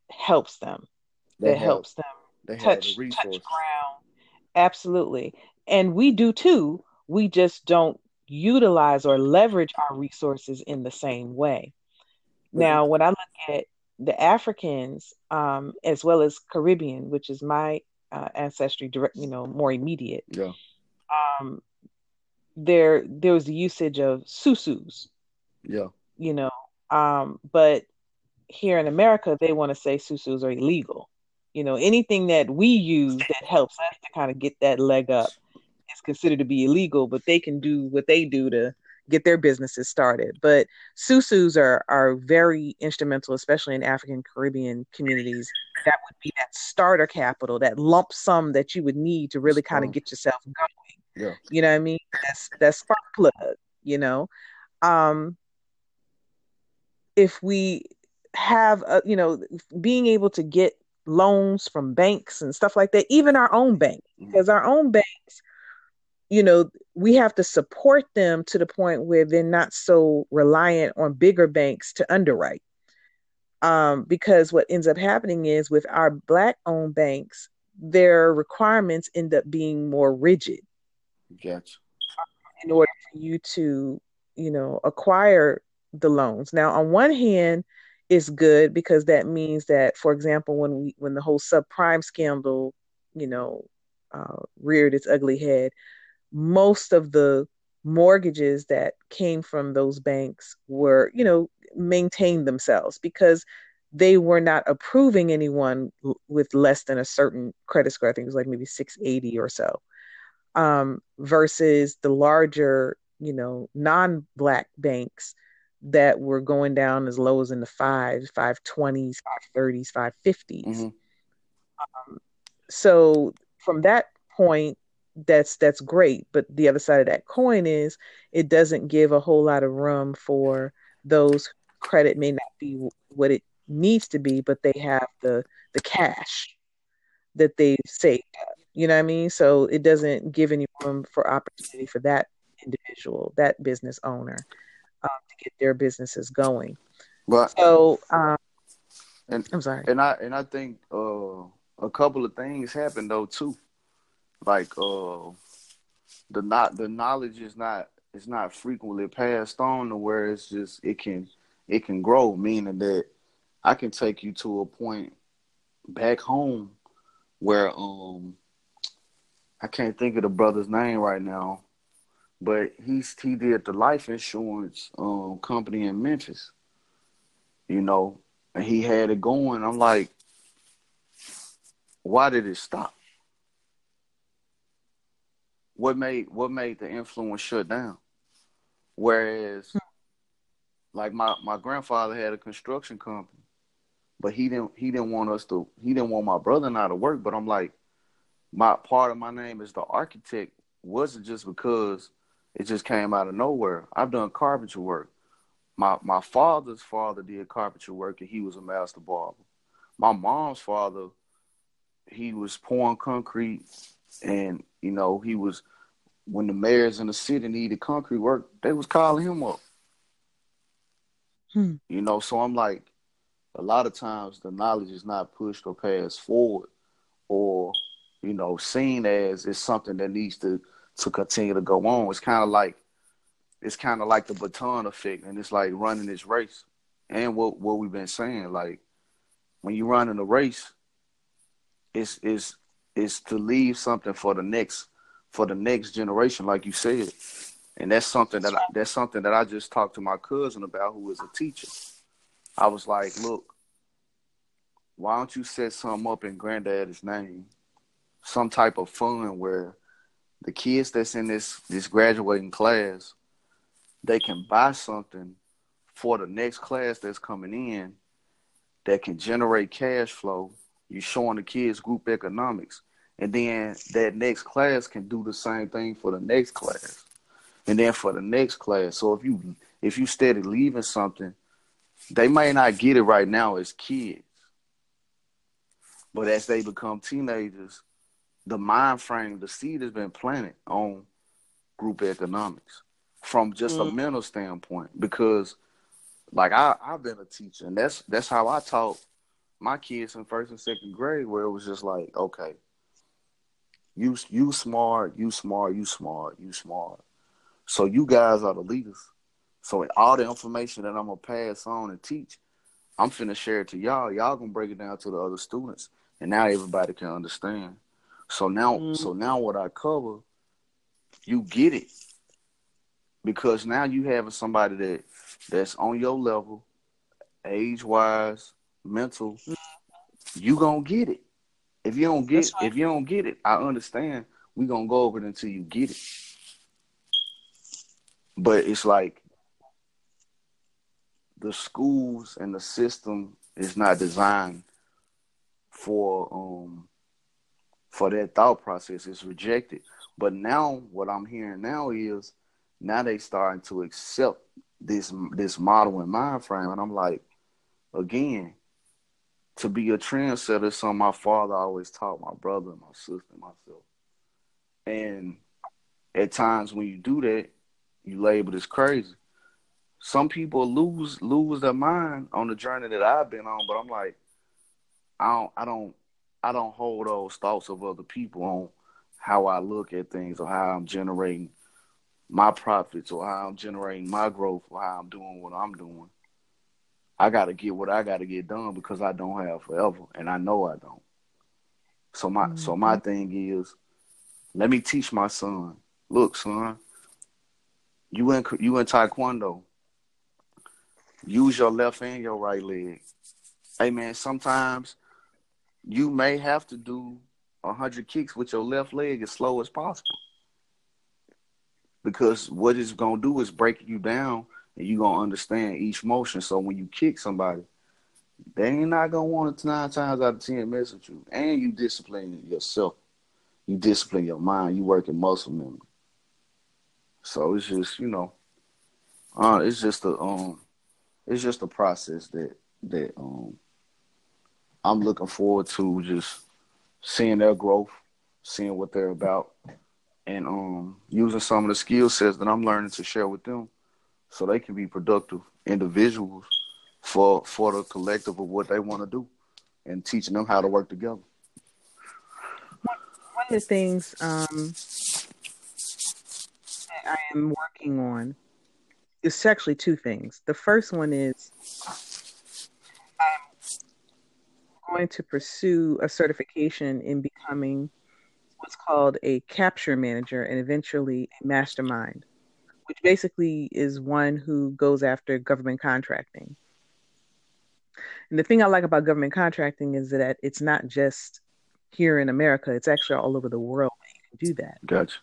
helps them, they that have, helps them touch, touch ground. Absolutely. And we do too. We just don't utilize or leverage our resources in the same way. Now, when I look at the Africans, um, as well as Caribbean, which is my uh, ancestry, direct, you know, more immediate. Yeah. Um, there, there was the usage of susus. Yeah. You know, um, but here in America, they want to say susus are illegal. You know, anything that we use that helps us to kind of get that leg up is considered to be illegal, but they can do what they do to get their businesses started. But susus are are very instrumental, especially in African Caribbean communities. That would be that starter capital, that lump sum that you would need to really kind of get yourself going. Yeah. You know what I mean? That's that's spark plug, you know. Um, if we have a, you know being able to get loans from banks and stuff like that even our own bank mm-hmm. because our own banks you know we have to support them to the point where they're not so reliant on bigger banks to underwrite um, because what ends up happening is with our black owned banks their requirements end up being more rigid gotcha. in order for you to you know acquire the loans. Now, on one hand, it's good because that means that, for example, when we when the whole subprime scandal, you know, uh, reared its ugly head, most of the mortgages that came from those banks were, you know, maintained themselves because they were not approving anyone with less than a certain credit score. I think it was like maybe 680 or so. Um, versus the larger, you know, non-black banks that were going down as low as in the fives, five twenties, five thirties, five fifties. Mm-hmm. Um, so from that point, that's that's great. But the other side of that coin is it doesn't give a whole lot of room for those credit may not be what it needs to be, but they have the the cash that they've saved up. You know what I mean? So it doesn't give any room for opportunity for that individual, that business owner, um, to get their businesses going. But So um, and I'm sorry. and I and I think uh, a couple of things happen though too. Like uh, the not the knowledge is not is not frequently passed on to where it's just it can it can grow, meaning that I can take you to a point back home where um I can't think of the brother's name right now, but he's he did the life insurance um company in Memphis, you know, and he had it going. I'm like, why did it stop? What made what made the influence shut down? Whereas, like my my grandfather had a construction company, but he didn't he didn't want us to he didn't want my brother and I to work. But I'm like, my part of my name is the architect wasn't just because it just came out of nowhere. I've done carpentry work. My my father's father did carpentry work and he was a master barber. My mom's father, he was pouring concrete and you know, he was when the mayors in the city needed concrete work, they was calling him up. Hmm. You know, so I'm like, a lot of times the knowledge is not pushed or passed forward or, you know, seen as it's something that needs to to continue to go on. It's kind of like it's kind of like the baton effect and it's like running this race. And what what we've been saying, like when you run in a race, it's it's it's to leave something for the next for the next generation, like you said. And that's something that I, that's something that I just talked to my cousin about, who is a teacher. I was like, look, why don't you set something up in granddad's name? Some type of fun where the kids that's in this this graduating class, they can buy something for the next class that's coming in that can generate cash flow. You're showing the kids group economics. And then that next class can do the same thing for the next class. And then for the next class. So if you if you steady leaving something, they may not get it right now as kids. But as they become teenagers, the mind frame, the seed has been planted on group economics from just Mm. a mental standpoint. Because like I, I've been a teacher and that's that's how I taught my kids in first and second grade where it was just like, okay, you you smart, you smart, you smart, you smart. So you guys are the leaders. So all the information that I'm gonna pass on and teach, I'm finna share it to y'all. Y'all gonna break it down to the other students, and now everybody can understand. So now, Mm. so now what I cover, you get it because now you having somebody that that's on your level, age wise, mental. You gonna get it. If you don't get right. if you don't get it, I understand. We gonna go over it until you get it. But it's like the schools and the system is not designed for um for that thought process. It's rejected. But now what I'm hearing now is now they starting to accept this this model and mind frame, and I'm like, again, to be a trendsetter is something my father always taught my brother, my sister, and myself. And at times when you do that, you label as crazy. Some people lose lose their mind on the journey that I've been on, but I'm like, I don't I don't I don't hold those thoughts of other people on how I look at things or how I'm generating my profits or how I'm generating my growth or how I'm doing what I'm doing. I gotta get what I gotta get done because I don't have forever and I know I don't. So my so my mm-hmm. thing is let me teach my son. Look, son, you in you in taekwondo. Use your left and your right leg. Hey man, sometimes you may have to do hundred kicks with your left leg as slow as possible. Because what it's gonna do is break you down and you're gonna understand each motion. So when you kick somebody, they ain't not gonna want to nine times out of ten mess with you. And you disciplining yourself. you discipline your mind, you work in muscle memory. So it's just, you know, uh, it's just a um it's just a process that that um I'm looking forward to just seeing their growth, seeing what they're about, and um using some of the skill sets that I'm learning to share with them so they can be productive individuals for for the collective of what they want to do and teaching them how to work together. One of the things um, that I am working on is actually two things. The first one is going to pursue a certification in becoming what's called a capture manager and eventually a mastermind, which basically is one who goes after government contracting. And the thing I like about government contracting is that it's not just here in America, it's actually all over the world you can do that. Gotcha.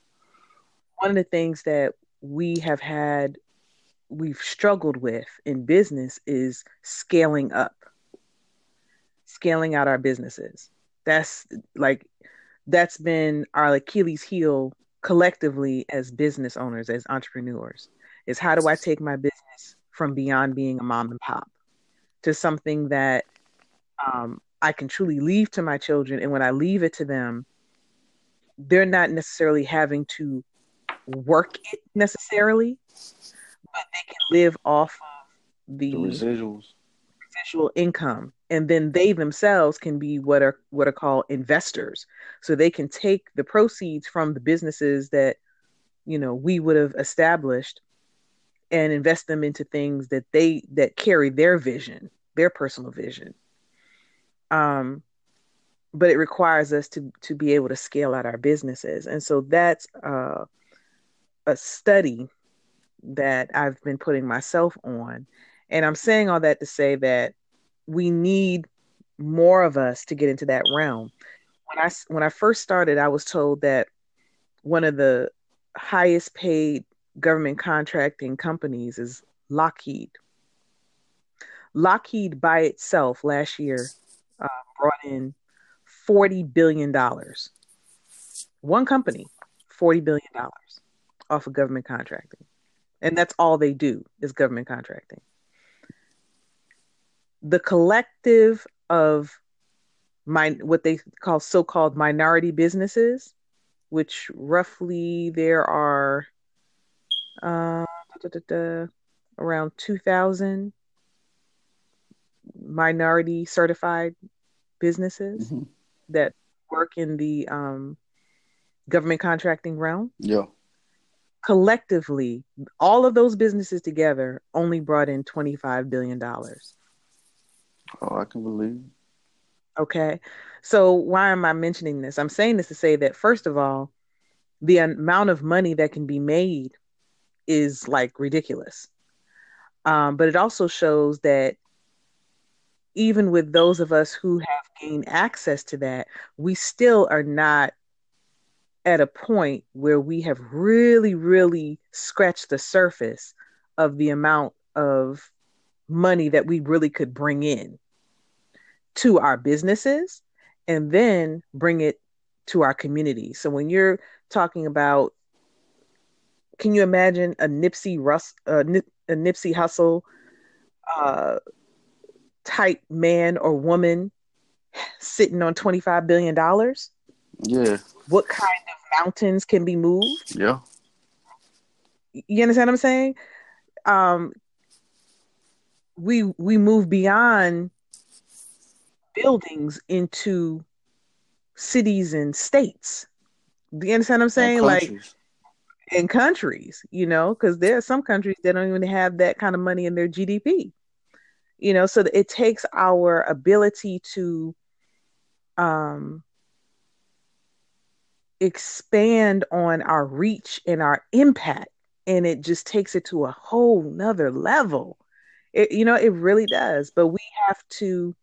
One of the things that we have had, we've struggled with in business is scaling up, scaling out our businesses. That's like, that's been our Achilles heel collectively as business owners, as entrepreneurs, is how do I take my business from beyond being a mom and pop to something that um, I can truly leave to my children. And when I leave it to them, they're not necessarily having to work it necessarily, but they can live off of the, The residuals. residual income. And then they themselves can be what are what are called investors. So they can take the proceeds from the businesses that, you know, we would have established and invest them into things that they that carry their vision, their personal vision. Um, but it requires us to to be able to scale out our businesses, and so that's uh, a study that I've been putting myself on, and I'm saying all that to say that we need more of us to get into that realm. When I when I first started, I was told that one of the highest paid government contracting companies is Lockheed. Lockheed by itself last year uh, brought in $40 billion. One company, $40 billion off of government contracting. And that's all they do is government contracting. The collective of my, what they call so called minority businesses, which roughly there are uh, da, da, da, around 2,000 minority certified businesses Mhm. that work in the um, government contracting realm. Yeah. Collectively, all of those businesses together only brought in $25 billion. Oh, I can believe. Okay. So, why am I mentioning this? I'm saying this to say that, first of all, the amount of money that can be made is like ridiculous. Um, but it also shows that even with those of us who have gained access to that, we still are not at a point where we have really, really scratched the surface of the amount of money that we really could bring in to our businesses and then bring it to our community. So when you're talking about, can you imagine a Nipsey Russ, uh, Nip, a Nipsey Hussle uh, type man or woman sitting on twenty five billion dollars? Yeah. What kind of mountains can be moved? Yeah. You understand what I'm saying? Um, we we move beyond buildings into cities and states. Do you understand what I'm saying? And Like in countries, you know, because there are some countries that don't even have that kind of money in their GDP. You know, so it takes our ability to um expand on our reach and our impact and it just takes it to a whole nother level it, you know it really does but we have to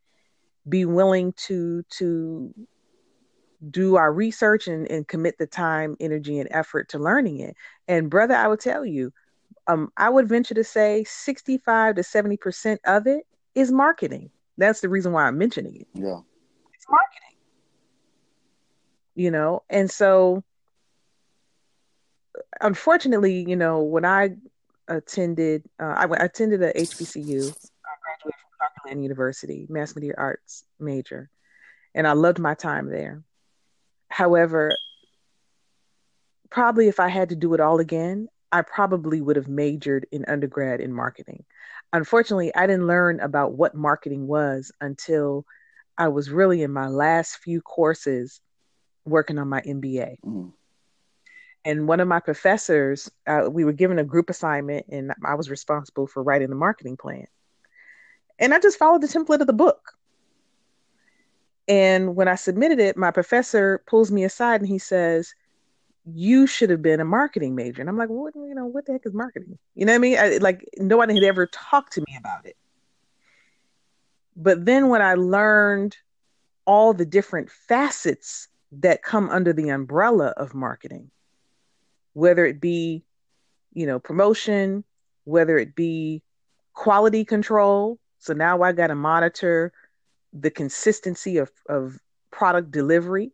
be willing to to do our research and, and commit the time energy and effort to learning it. And brother i would tell you um, i would venture to say 65 to 70 percent of it is marketing. That's the reason why i'm mentioning it. Yeah. it's marketing. You know, and so unfortunately, you know, when I attended, uh, I, attended a HBCU, I graduated from Clark University, mass media arts major, and I loved my time there. However, probably if I had to do it all again, I probably would have majored in undergrad in marketing. Unfortunately, I didn't learn about what marketing was until I was really in my last few courses working on my MBA. Mm. And one of my professors, uh, we were given a group assignment, and I was responsible for writing the marketing plan. And I just followed the template of the book. And when I submitted it, my professor pulls me aside and he says, you should have been a marketing major. And I'm like, what, you know, what the heck is marketing? You know what I mean? I, like nobody had ever talked to me about it. But then when I learned all the different facets that come under the umbrella of marketing, whether it be, you know, promotion, whether it be quality control. So now I got to monitor the consistency of, of product delivery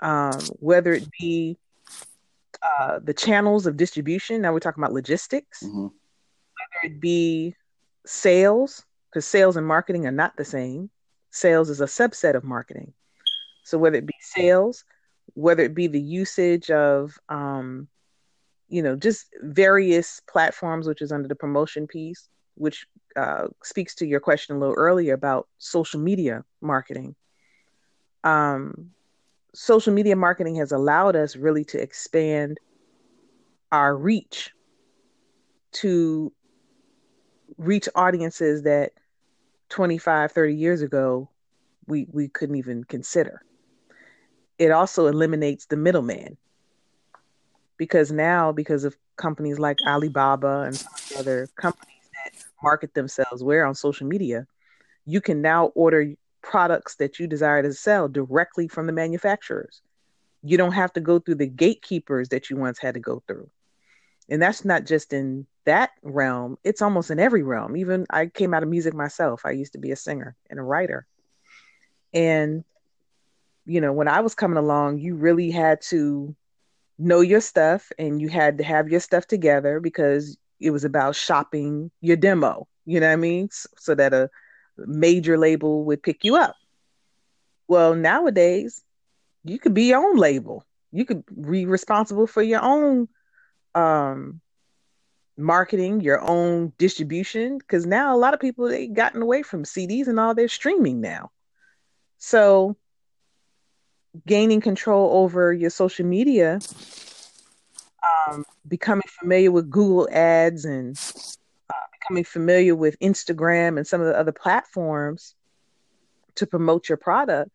um, whether it be uh, the channels of distribution. Now we're talking about logistics, mm-hmm. whether it be sales, because sales and marketing are not the same. Sales is a subset of marketing. So whether it be sales, whether it be the usage of, um, you know, just various platforms, which is under the promotion piece, which uh, speaks to your question a little earlier about social media marketing. Um, social media marketing has allowed us really to expand our reach to reach audiences that 25 30 years ago we we couldn't even consider it also eliminates the middleman because now because of companies like alibaba and other companies market themselves where on social media you can now order products that you desire to sell directly from the manufacturers. You don't have to go through the gatekeepers that you once had to go through. And that's not just in that realm, it's almost in every realm. Even I came out of music myself. I used to be a singer and a writer. And, you know, when I was coming along, you really had to know your stuff and you had to have your stuff together because it was about shopping your demo. You know what I mean? So that a major label would pick you up. Well, nowadays, you could be your own label. You could be responsible for your own um, marketing, your own distribution, because now a lot of people they gotten away from CDs and all they're streaming now. So, gaining control over your social media, um, becoming familiar with Google Ads and becoming familiar with Instagram and some of the other platforms to promote your product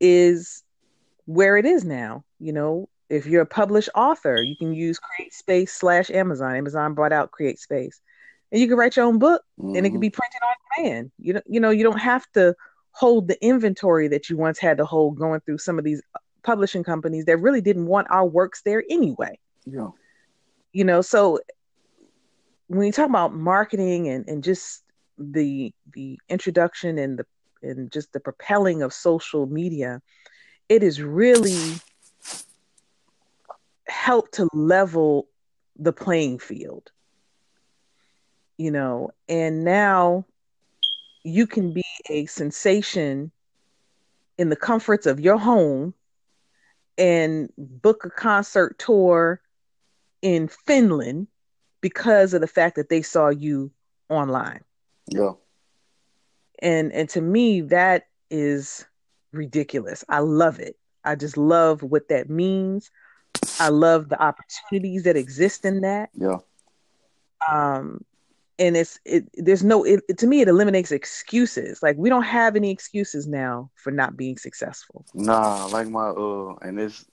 is where it is now. You know, if you're a published author, you can use CreateSpace slash Amazon. Amazon brought out CreateSpace, and you can write your own book, mm-hmm. and it can be mm-hmm. printed on demand. You know, you know, you don't have to hold the inventory that you once had to hold going through some of these publishing companies that really didn't want our works there anyway. Yeah. You know, so when you talk about marketing and, and just the the introduction and the and just the propelling of social media, it is really helped to level the playing field. You know, and now you can be a sensation in the comforts of your home and book a concert tour in Finland because of the fact that they saw you online. Yeah. And and to me that is ridiculous. I love it. I just love what that means. I love the opportunities that exist in that. Yeah. Um and it's it there's no it, to me it eliminates excuses like we don't have any excuses now for not being successful nah like my uh and this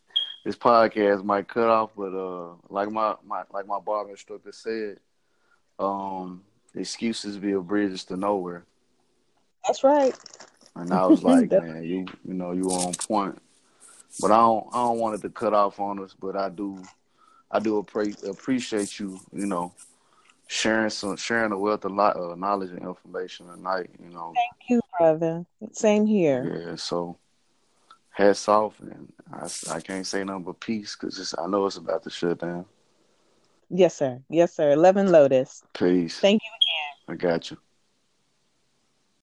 this podcast might cut off, but uh, like my, my like my barber instructor said, um, excuses build bridges to nowhere. That's right. And I was (laughs) like, man, you you know you on point, but I don't I don't want it to cut off on us, but I do I do appre- appreciate you you know sharing some sharing a wealth of lot of knowledge and information tonight. You know. Thank you, brother. Same here. Yeah. So hats off, and I, I can't say nothing but peace because I know it's about to shut down. Yes, sir. Yes, sir. And Lotus. Peace. Thank you again. I got you.